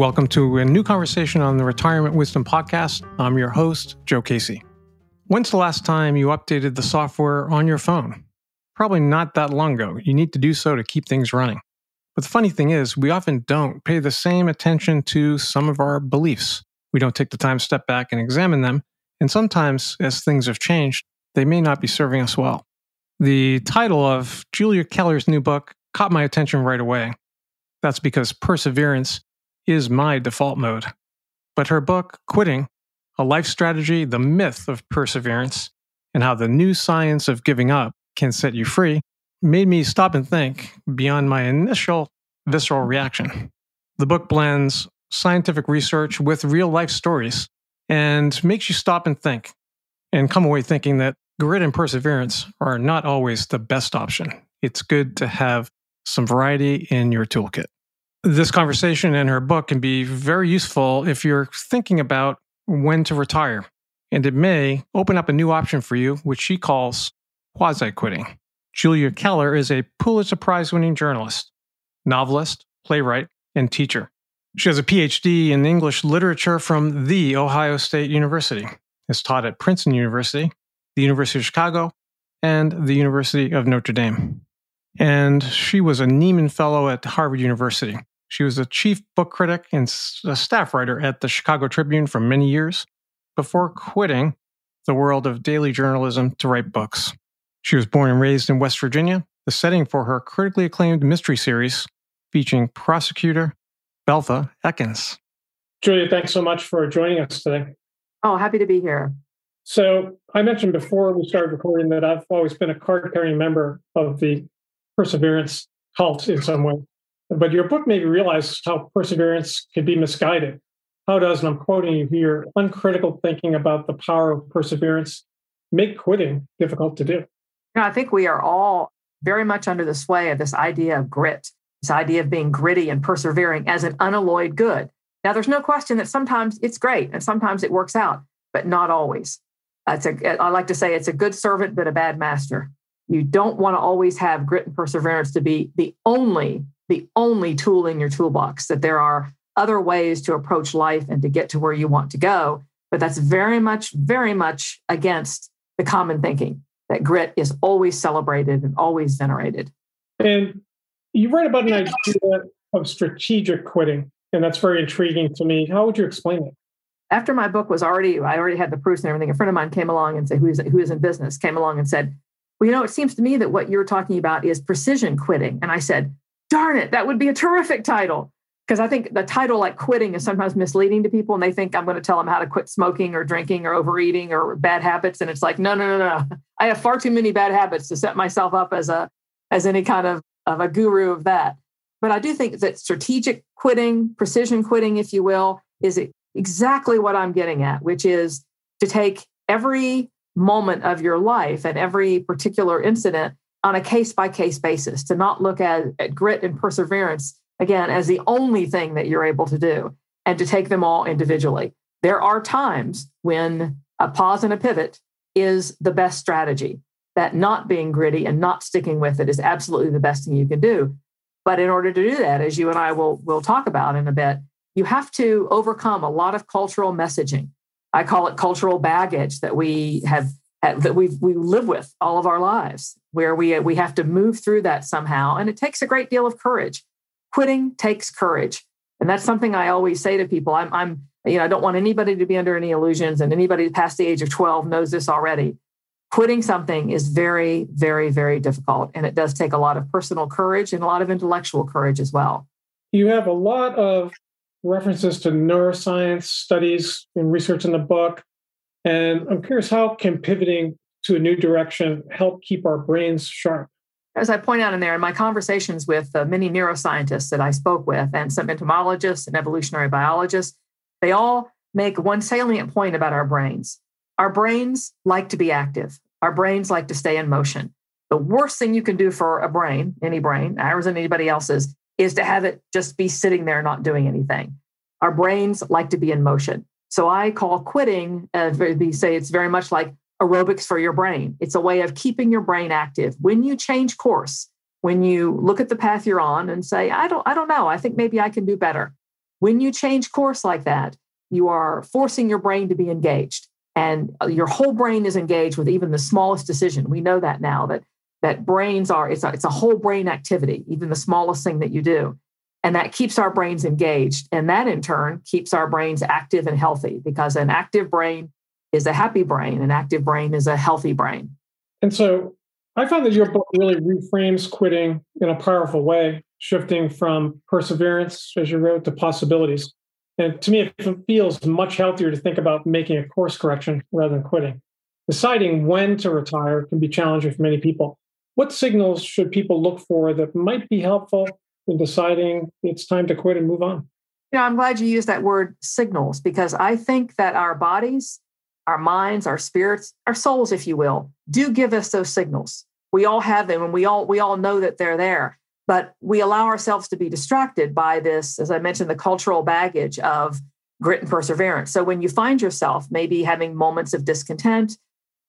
Welcome to a new conversation on the Retirement Wisdom Podcast. I'm your host, Joe Casey. When's the last time you updated the software on your phone? Probably not that long ago. You need to do so to keep things running. But the funny thing is, we often don't pay the same attention to some of our beliefs. We don't take the time to step back and examine them. And sometimes, as things have changed, they may not be serving us well. The title of Julia Keller's new book caught my attention right away. That's because perseverance is my default mode. But her book, Quitting A Life Strategy, The Myth of Perseverance, and How the New Science of Giving Up Can Set You Free, made me stop and think beyond my initial visceral reaction. The book blends scientific research with real life stories and makes you stop and think and come away thinking that grit and perseverance are not always the best option. It's good to have some variety in your toolkit. This conversation and her book can be very useful if you're thinking about when to retire, and it may open up a new option for you, which she calls quasi quitting. Julia Keller is a Pulitzer Prize winning journalist, novelist, playwright, and teacher. She has a PhD in English literature from The Ohio State University, is taught at Princeton University, the University of Chicago, and the University of Notre Dame. And she was a Nieman Fellow at Harvard University. She was a chief book critic and a staff writer at the Chicago Tribune for many years before quitting the world of daily journalism to write books. She was born and raised in West Virginia, the setting for her critically acclaimed mystery series featuring prosecutor Belfa Elkins. Julia, thanks so much for joining us today. Oh, happy to be here. So, I mentioned before we started recording that I've always been a card carrying member of the Perseverance cult in some way. But your book made me realize how perseverance can be misguided. How does, and I'm quoting you here, uncritical thinking about the power of perseverance make quitting difficult to do? You know, I think we are all very much under the sway of this idea of grit, this idea of being gritty and persevering as an unalloyed good. Now, there's no question that sometimes it's great and sometimes it works out, but not always. It's a, I like to say it's a good servant, but a bad master. You don't want to always have grit and perseverance to be the only the only tool in your toolbox, that there are other ways to approach life and to get to where you want to go. But that's very much, very much against the common thinking that grit is always celebrated and always venerated. And you write about an idea of strategic quitting, and that's very intriguing to me. How would you explain it? After my book was already, I already had the proofs and everything. A friend of mine came along and said, who is, who is in business, came along and said, Well, you know, it seems to me that what you're talking about is precision quitting. And I said, darn it, that would be a terrific title. Because I think the title like quitting is sometimes misleading to people and they think I'm going to tell them how to quit smoking or drinking or overeating or bad habits. And it's like, no, no, no, no. I have far too many bad habits to set myself up as a as any kind of, of a guru of that. But I do think that strategic quitting, precision quitting, if you will, is exactly what I'm getting at, which is to take every moment of your life and every particular incident on a case by case basis, to not look at, at grit and perseverance again as the only thing that you're able to do, and to take them all individually. There are times when a pause and a pivot is the best strategy, that not being gritty and not sticking with it is absolutely the best thing you can do. But in order to do that, as you and I will, will talk about in a bit, you have to overcome a lot of cultural messaging. I call it cultural baggage that we have that we we live with all of our lives, where we we have to move through that somehow, and it takes a great deal of courage. Quitting takes courage, and that's something I always say to people. I'm I'm you know I don't want anybody to be under any illusions, and anybody past the age of 12 knows this already. Quitting something is very very very difficult, and it does take a lot of personal courage and a lot of intellectual courage as well. You have a lot of references to neuroscience studies and research in the book and I'm curious how can pivoting to a new direction help keep our brains sharp? As I point out in there, in my conversations with uh, many neuroscientists that I spoke with and some entomologists and evolutionary biologists, they all make one salient point about our brains. Our brains like to be active, our brains like to stay in motion. The worst thing you can do for a brain, any brain, ours and anybody else's, is to have it just be sitting there not doing anything. Our brains like to be in motion. So I call quitting, uh, say it's very much like aerobics for your brain. It's a way of keeping your brain active. When you change course, when you look at the path you're on and say, I don't, I don't know, I think maybe I can do better. When you change course like that, you are forcing your brain to be engaged and uh, your whole brain is engaged with even the smallest decision. We know that now that that brains are it's a, it's a whole brain activity, even the smallest thing that you do. And that keeps our brains engaged. And that in turn keeps our brains active and healthy because an active brain is a happy brain, an active brain is a healthy brain. And so I find that your book really reframes quitting in a powerful way, shifting from perseverance, as you wrote, to possibilities. And to me, it feels much healthier to think about making a course correction rather than quitting. Deciding when to retire can be challenging for many people. What signals should people look for that might be helpful in deciding it's time to quit and move on? You know, I'm glad you used that word signals because I think that our bodies our minds, our spirits, our souls, if you will, do give us those signals. We all have them and we all we all know that they're there. But we allow ourselves to be distracted by this, as I mentioned, the cultural baggage of grit and perseverance. So when you find yourself maybe having moments of discontent,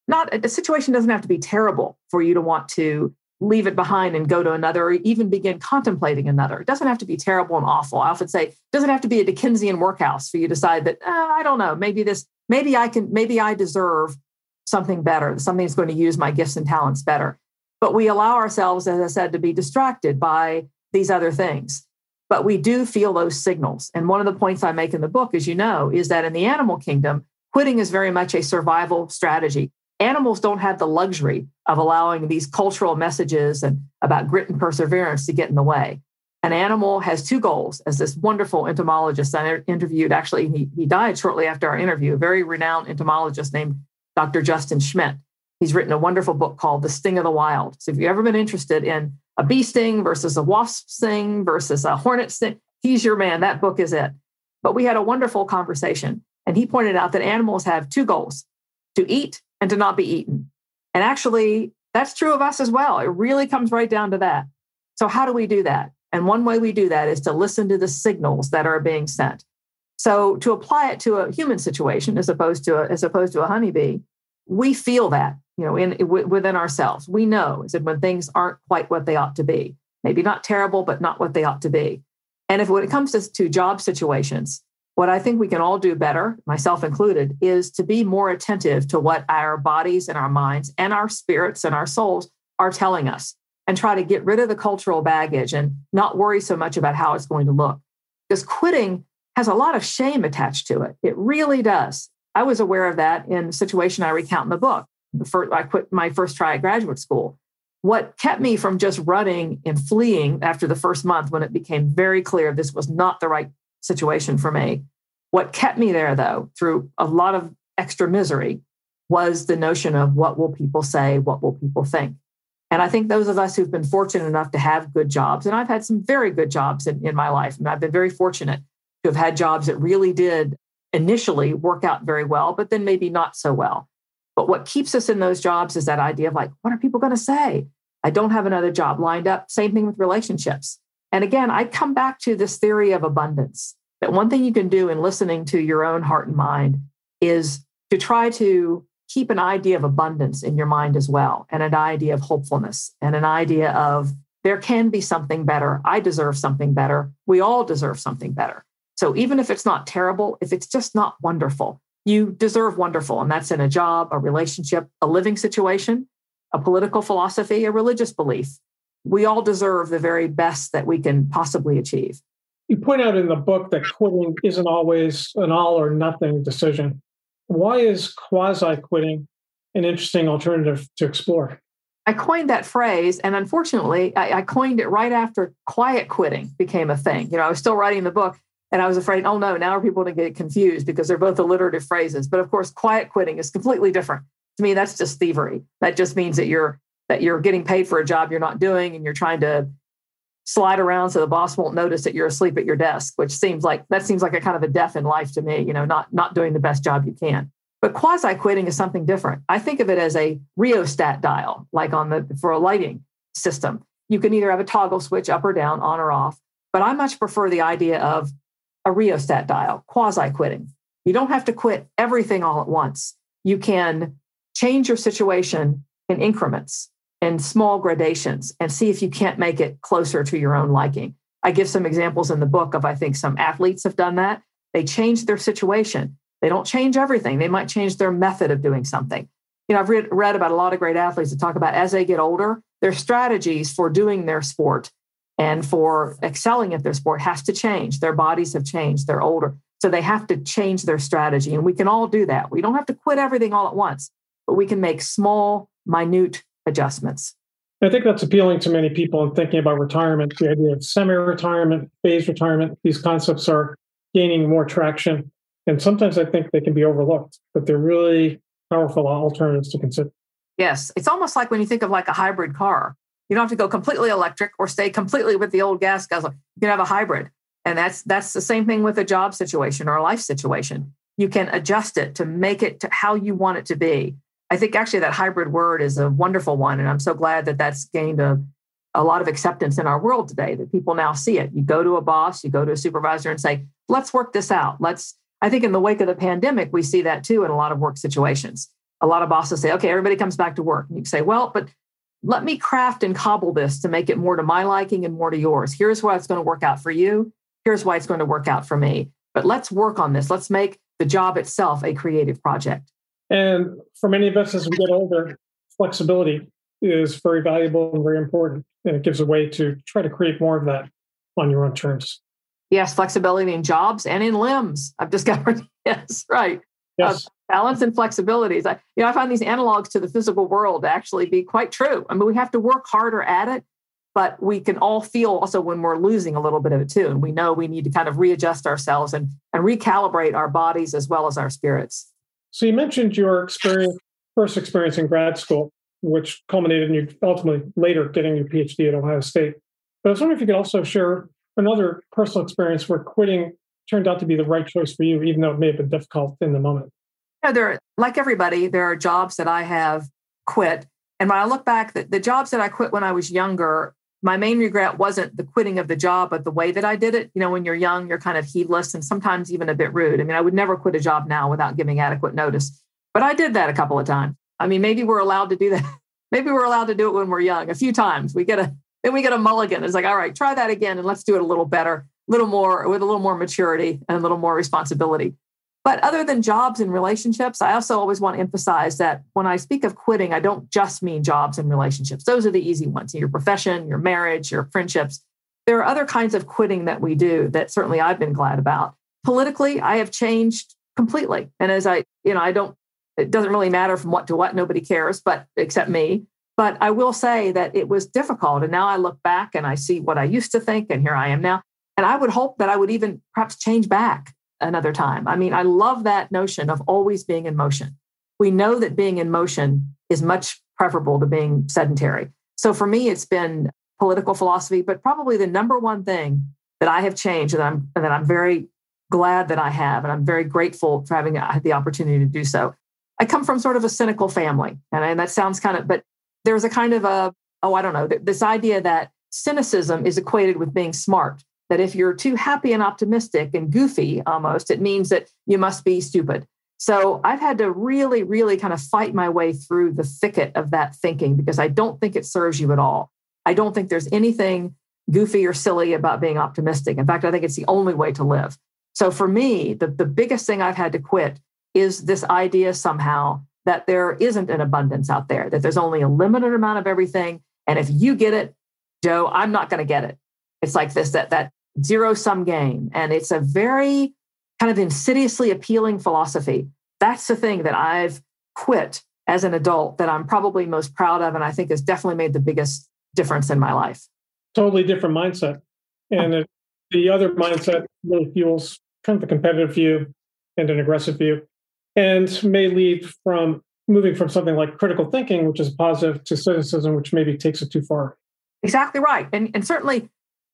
not a situation doesn't have to be terrible for you to want to leave it behind and go to another or even begin contemplating another. It doesn't have to be terrible and awful. I often say doesn't have to be a Dickensian workhouse for you to decide that, eh, I don't know, maybe this maybe I can, maybe I deserve something better, something that's going to use my gifts and talents better. But we allow ourselves, as I said, to be distracted by these other things. But we do feel those signals. And one of the points I make in the book, as you know, is that in the animal kingdom, quitting is very much a survival strategy. Animals don't have the luxury of allowing these cultural messages and about grit and perseverance to get in the way an animal has two goals, as this wonderful entomologist I interviewed. Actually, he, he died shortly after our interview, a very renowned entomologist named Dr. Justin Schmidt. He's written a wonderful book called The Sting of the Wild. So if you've ever been interested in a bee sting versus a wasp sting versus a hornet sting, he's your man. That book is it. But we had a wonderful conversation, and he pointed out that animals have two goals to eat and to not be eaten. And actually, that's true of us as well. It really comes right down to that. So, how do we do that? And one way we do that is to listen to the signals that are being sent. So to apply it to a human situation as opposed to a, as opposed to a honeybee, we feel that you know in within ourselves. We know is that when things aren't quite what they ought to be, maybe not terrible, but not what they ought to be. And if when it comes to, to job situations, what I think we can all do better, myself included, is to be more attentive to what our bodies and our minds and our spirits and our souls are telling us and try to get rid of the cultural baggage and not worry so much about how it's going to look. Because quitting has a lot of shame attached to it. It really does. I was aware of that in the situation I recount in the book. I quit my first try at graduate school. What kept me from just running and fleeing after the first month when it became very clear this was not the right situation for me, what kept me there, though, through a lot of extra misery, was the notion of what will people say? What will people think? And I think those of us who've been fortunate enough to have good jobs, and I've had some very good jobs in, in my life, and I've been very fortunate to have had jobs that really did initially work out very well, but then maybe not so well. But what keeps us in those jobs is that idea of like, what are people going to say? I don't have another job lined up. Same thing with relationships. And again, I come back to this theory of abundance that one thing you can do in listening to your own heart and mind is to try to keep an idea of abundance in your mind as well, and an idea of hopefulness, and an idea of there can be something better. I deserve something better. We all deserve something better. So even if it's not terrible, if it's just not wonderful, you deserve wonderful. And that's in a job, a relationship, a living situation, a political philosophy, a religious belief. We all deserve the very best that we can possibly achieve. You point out in the book that quitting isn't always an all or nothing decision. Why is quasi quitting an interesting alternative to explore? I coined that phrase, and unfortunately, I, I, coined it right after quiet quitting became a thing. You know, I was still writing the book, and I was afraid, oh no, now are people going to get confused because they're both alliterative phrases. But of course, quiet quitting is completely different. To me, that's just thievery. That just means that you're that you're getting paid for a job you're not doing, and you're trying to slide around so the boss won't notice that you're asleep at your desk which seems like that seems like a kind of a death in life to me you know not not doing the best job you can. But quasi quitting is something different. I think of it as a rheostat dial like on the for a lighting system. You can either have a toggle switch up or down on or off but i much prefer the idea of a rheostat dial quasi quitting you don't have to quit everything all at once. You can change your situation in increments in small gradations and see if you can't make it closer to your own liking. I give some examples in the book of I think some athletes have done that. They change their situation. They don't change everything. They might change their method of doing something. You know, I've read, read about a lot of great athletes that talk about as they get older, their strategies for doing their sport and for excelling at their sport has to change. Their bodies have changed. They're older. So they have to change their strategy. And we can all do that. We don't have to quit everything all at once, but we can make small, minute adjustments. I think that's appealing to many people in thinking about retirement. The idea of semi retirement, phase retirement, these concepts are gaining more traction. And sometimes I think they can be overlooked, but they're really powerful alternatives to consider. Yes. It's almost like when you think of like a hybrid car. You don't have to go completely electric or stay completely with the old gas guzzler. You can have a hybrid. And that's that's the same thing with a job situation or a life situation. You can adjust it to make it to how you want it to be. I think actually that hybrid word is a wonderful one. And I'm so glad that that's gained a, a lot of acceptance in our world today that people now see it. You go to a boss, you go to a supervisor and say, let's work this out. Let's, I think in the wake of the pandemic, we see that too in a lot of work situations. A lot of bosses say, okay, everybody comes back to work. And you say, well, but let me craft and cobble this to make it more to my liking and more to yours. Here's why it's going to work out for you. Here's why it's going to work out for me. But let's work on this. Let's make the job itself a creative project. And for many of us as we get older, flexibility is very valuable and very important. And it gives a way to try to create more of that on your own terms. Yes, flexibility in jobs and in limbs. I've discovered. yes, right. Yes. Uh, balance and flexibilities. I, you know, I find these analogs to the physical world actually be quite true. I mean, we have to work harder at it, but we can all feel also when we're losing a little bit of it too. And we know we need to kind of readjust ourselves and, and recalibrate our bodies as well as our spirits. So you mentioned your experience, first experience in grad school, which culminated in you ultimately later getting your PhD at Ohio State. But I was wondering if you could also share another personal experience where quitting turned out to be the right choice for you, even though it may have been difficult in the moment. Yeah, there, like everybody, there are jobs that I have quit. And when I look back, the, the jobs that I quit when I was younger, my main regret wasn't the quitting of the job, but the way that I did it. You know, when you're young, you're kind of heedless and sometimes even a bit rude. I mean, I would never quit a job now without giving adequate notice, but I did that a couple of times. I mean, maybe we're allowed to do that. maybe we're allowed to do it when we're young. A few times we get a then we get a mulligan. It's like, all right, try that again and let's do it a little better, a little more with a little more maturity and a little more responsibility. But other than jobs and relationships, I also always want to emphasize that when I speak of quitting, I don't just mean jobs and relationships. Those are the easy ones your profession, your marriage, your friendships. There are other kinds of quitting that we do that certainly I've been glad about. Politically, I have changed completely. And as I, you know, I don't, it doesn't really matter from what to what, nobody cares, but except me. But I will say that it was difficult. And now I look back and I see what I used to think, and here I am now. And I would hope that I would even perhaps change back another time. I mean, I love that notion of always being in motion. We know that being in motion is much preferable to being sedentary. So for me, it's been political philosophy, but probably the number one thing that I have changed and I'm and that I'm very glad that I have, and I'm very grateful for having had the opportunity to do so. I come from sort of a cynical family, and, and that sounds kind of, but there's a kind of a, oh, I don't know, this idea that cynicism is equated with being smart that if you're too happy and optimistic and goofy almost, it means that you must be stupid. So I've had to really, really kind of fight my way through the thicket of that thinking because I don't think it serves you at all. I don't think there's anything goofy or silly about being optimistic. In fact, I think it's the only way to live. So for me, the, the biggest thing I've had to quit is this idea somehow that there isn't an abundance out there, that there's only a limited amount of everything. And if you get it, Joe, I'm not going to get it. It's like this that that zero sum game. And it's a very kind of insidiously appealing philosophy. That's the thing that I've quit as an adult that I'm probably most proud of. And I think has definitely made the biggest difference in my life. Totally different mindset. And the other mindset really fuels kind of a competitive view and an aggressive view and may lead from moving from something like critical thinking, which is positive, to cynicism, which maybe takes it too far. Exactly right. And, and certainly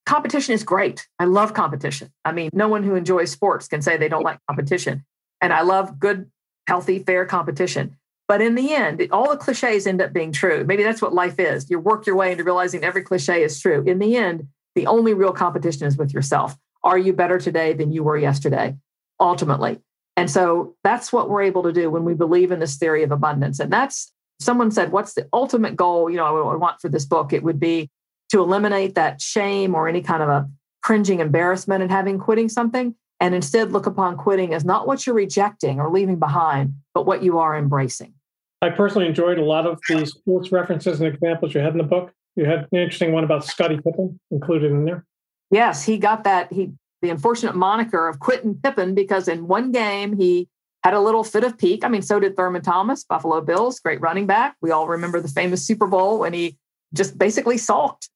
competition is great. I love competition. I mean, no one who enjoys sports can say they don't like competition. And I love good, healthy, fair competition. But in the end, all the cliches end up being true. Maybe that's what life is. You work your way into realizing every cliche is true. In the end, the only real competition is with yourself. Are you better today than you were yesterday? Ultimately. And so that's what we're able to do when we believe in this theory of abundance. And that's someone said, What's the ultimate goal? You know, I want for this book? It would be to eliminate that shame or any kind of a cringing embarrassment and having quitting something, and instead look upon quitting as not what you're rejecting or leaving behind, but what you are embracing. I personally enjoyed a lot of the sports references and examples you had in the book. You had an interesting one about Scottie Pippen included in there. Yes, he got that. He the unfortunate moniker of quitting Pippen because in one game he had a little fit of pique. I mean, so did Thurman Thomas, Buffalo Bills, great running back. We all remember the famous Super Bowl when he just basically sulked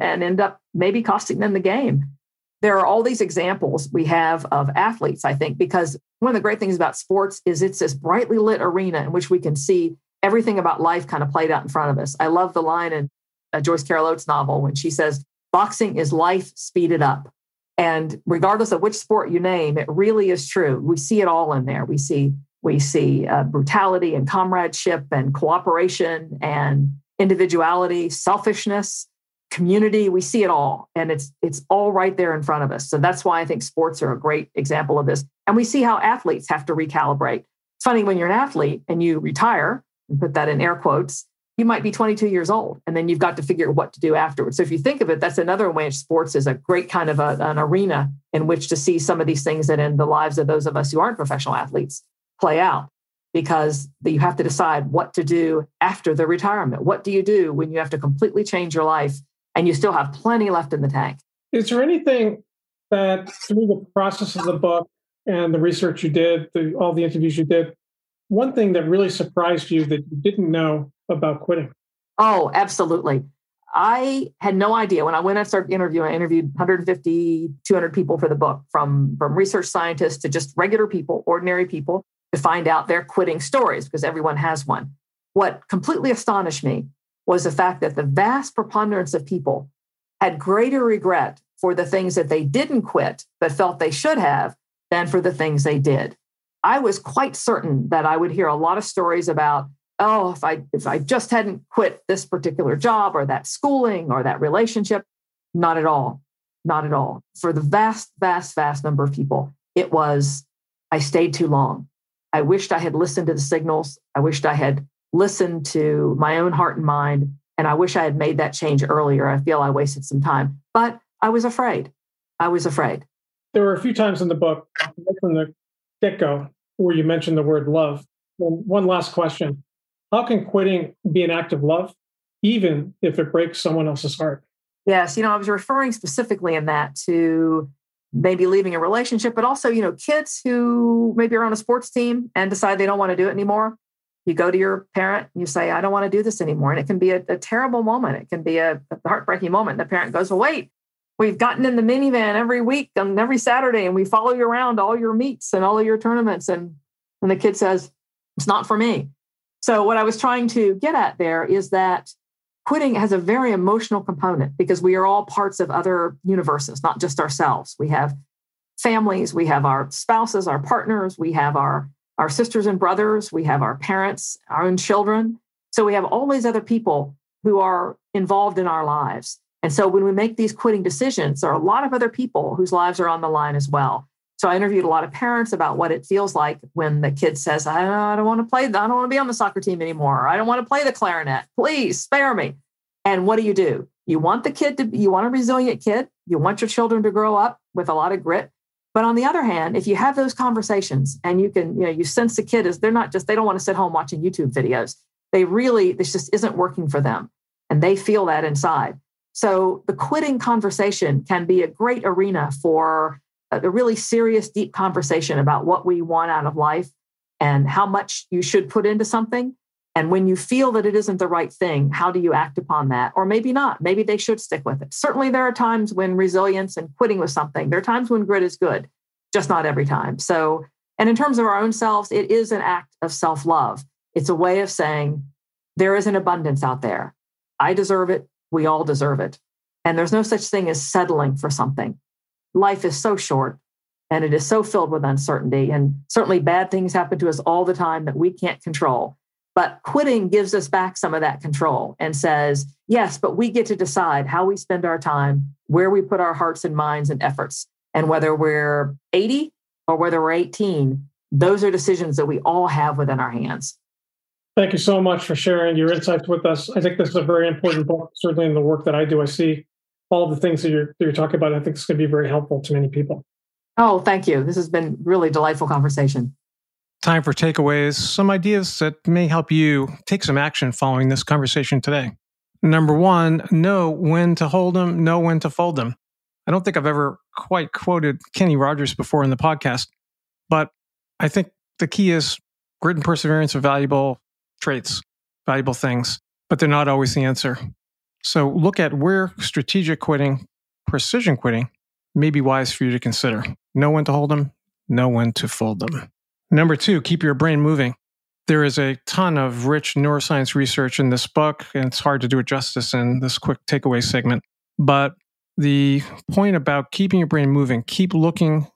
and end up maybe costing them the game. There are all these examples we have of athletes, I think, because one of the great things about sports is it's this brightly lit arena in which we can see everything about life kind of played out in front of us. I love the line in uh, Joyce Carol Oates' novel when she says, Boxing is life speeded up. And regardless of which sport you name, it really is true. We see it all in there. We see we see uh, brutality and comradeship and cooperation and individuality, selfishness, community we see it all and it's it's all right there in front of us. So that's why i think sports are a great example of this. And we see how athletes have to recalibrate. It's funny when you're an athlete and you retire and put that in air quotes you might be 22 years old and then you've got to figure out what to do afterwards. So if you think of it that's another way in sports is a great kind of a, an arena in which to see some of these things that in the lives of those of us who aren't professional athletes play out. Because you have to decide what to do after the retirement. What do you do when you have to completely change your life and you still have plenty left in the tank. Is there anything that through the process of the book and the research you did, the, all the interviews you did, one thing that really surprised you that you didn't know about quitting? Oh, absolutely. I had no idea when I went and started interviewing. I interviewed 150, 200 people for the book, from, from research scientists to just regular people, ordinary people, to find out their quitting stories because everyone has one. What completely astonished me was the fact that the vast preponderance of people had greater regret for the things that they didn't quit but felt they should have than for the things they did. I was quite certain that I would hear a lot of stories about, oh, if I if I just hadn't quit this particular job or that schooling or that relationship, not at all. Not at all. For the vast, vast, vast number of people, it was I stayed too long. I wished I had listened to the signals. I wished I had listen to my own heart and mind. And I wish I had made that change earlier. I feel I wasted some time, but I was afraid. I was afraid. There were a few times in the book from the get go where you mentioned the word love. And one last question How can quitting be an act of love, even if it breaks someone else's heart? Yes. You know, I was referring specifically in that to maybe leaving a relationship, but also, you know, kids who maybe are on a sports team and decide they don't want to do it anymore you go to your parent and you say, I don't want to do this anymore. And it can be a, a terrible moment. It can be a, a heartbreaking moment. And the parent goes, Well, wait, we've gotten in the minivan every week and every Saturday, and we follow you around all your meets and all of your tournaments. And, and the kid says, It's not for me. So, what I was trying to get at there is that quitting has a very emotional component because we are all parts of other universes, not just ourselves. We have families, we have our spouses, our partners, we have our our sisters and brothers, we have our parents, our own children. So we have all these other people who are involved in our lives. And so when we make these quitting decisions, there are a lot of other people whose lives are on the line as well. So I interviewed a lot of parents about what it feels like when the kid says, I don't, want to play, I don't want to be on the soccer team anymore. I don't want to play the clarinet. Please spare me. And what do you do? You want the kid to, you want a resilient kid. You want your children to grow up with a lot of grit. But on the other hand, if you have those conversations and you can, you know, you sense the kid is they're not just, they don't want to sit home watching YouTube videos. They really, this just isn't working for them. And they feel that inside. So the quitting conversation can be a great arena for a really serious, deep conversation about what we want out of life and how much you should put into something and when you feel that it isn't the right thing, how do you act upon that? Or maybe not. Maybe they should stick with it. Certainly, there are times when resilience and quitting with something, there are times when grit is good, just not every time. So, and in terms of our own selves, it is an act of self love. It's a way of saying, there is an abundance out there. I deserve it. We all deserve it. And there's no such thing as settling for something. Life is so short and it is so filled with uncertainty. And certainly bad things happen to us all the time that we can't control. But quitting gives us back some of that control and says, yes, but we get to decide how we spend our time, where we put our hearts and minds and efforts. And whether we're 80 or whether we're 18, those are decisions that we all have within our hands. Thank you so much for sharing your insights with us. I think this is a very important book, certainly in the work that I do. I see all the things that you're, you're talking about. I think it's going to be very helpful to many people. Oh, thank you. This has been really delightful conversation. Time for takeaways, some ideas that may help you take some action following this conversation today. Number one, know when to hold them, know when to fold them. I don't think I've ever quite quoted Kenny Rogers before in the podcast, but I think the key is grit and perseverance are valuable traits, valuable things, but they're not always the answer. So look at where strategic quitting, precision quitting may be wise for you to consider. Know when to hold them, know when to fold them. Number two, keep your brain moving. There is a ton of rich neuroscience research in this book, and it's hard to do it justice in this quick takeaway segment. But the point about keeping your brain moving, keep looking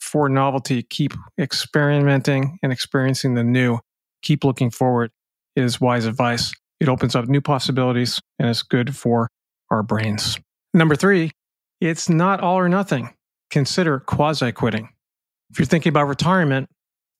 for novelty, keep experimenting and experiencing the new, keep looking forward is wise advice. It opens up new possibilities and it's good for our brains. Number three, it's not all or nothing. Consider quasi quitting. If you're thinking about retirement,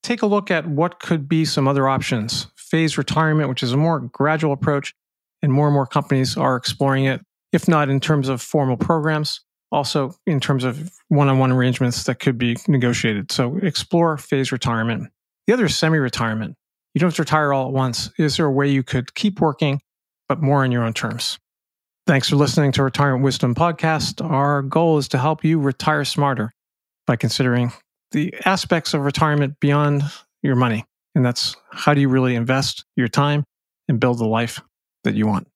take a look at what could be some other options. Phase retirement, which is a more gradual approach, and more and more companies are exploring it, if not in terms of formal programs, also in terms of one on one arrangements that could be negotiated. So explore phase retirement. The other is semi retirement. You don't have to retire all at once. Is there a way you could keep working, but more on your own terms? Thanks for listening to Retirement Wisdom Podcast. Our goal is to help you retire smarter by considering the aspects of retirement beyond your money. And that's how do you really invest your time and build the life that you want?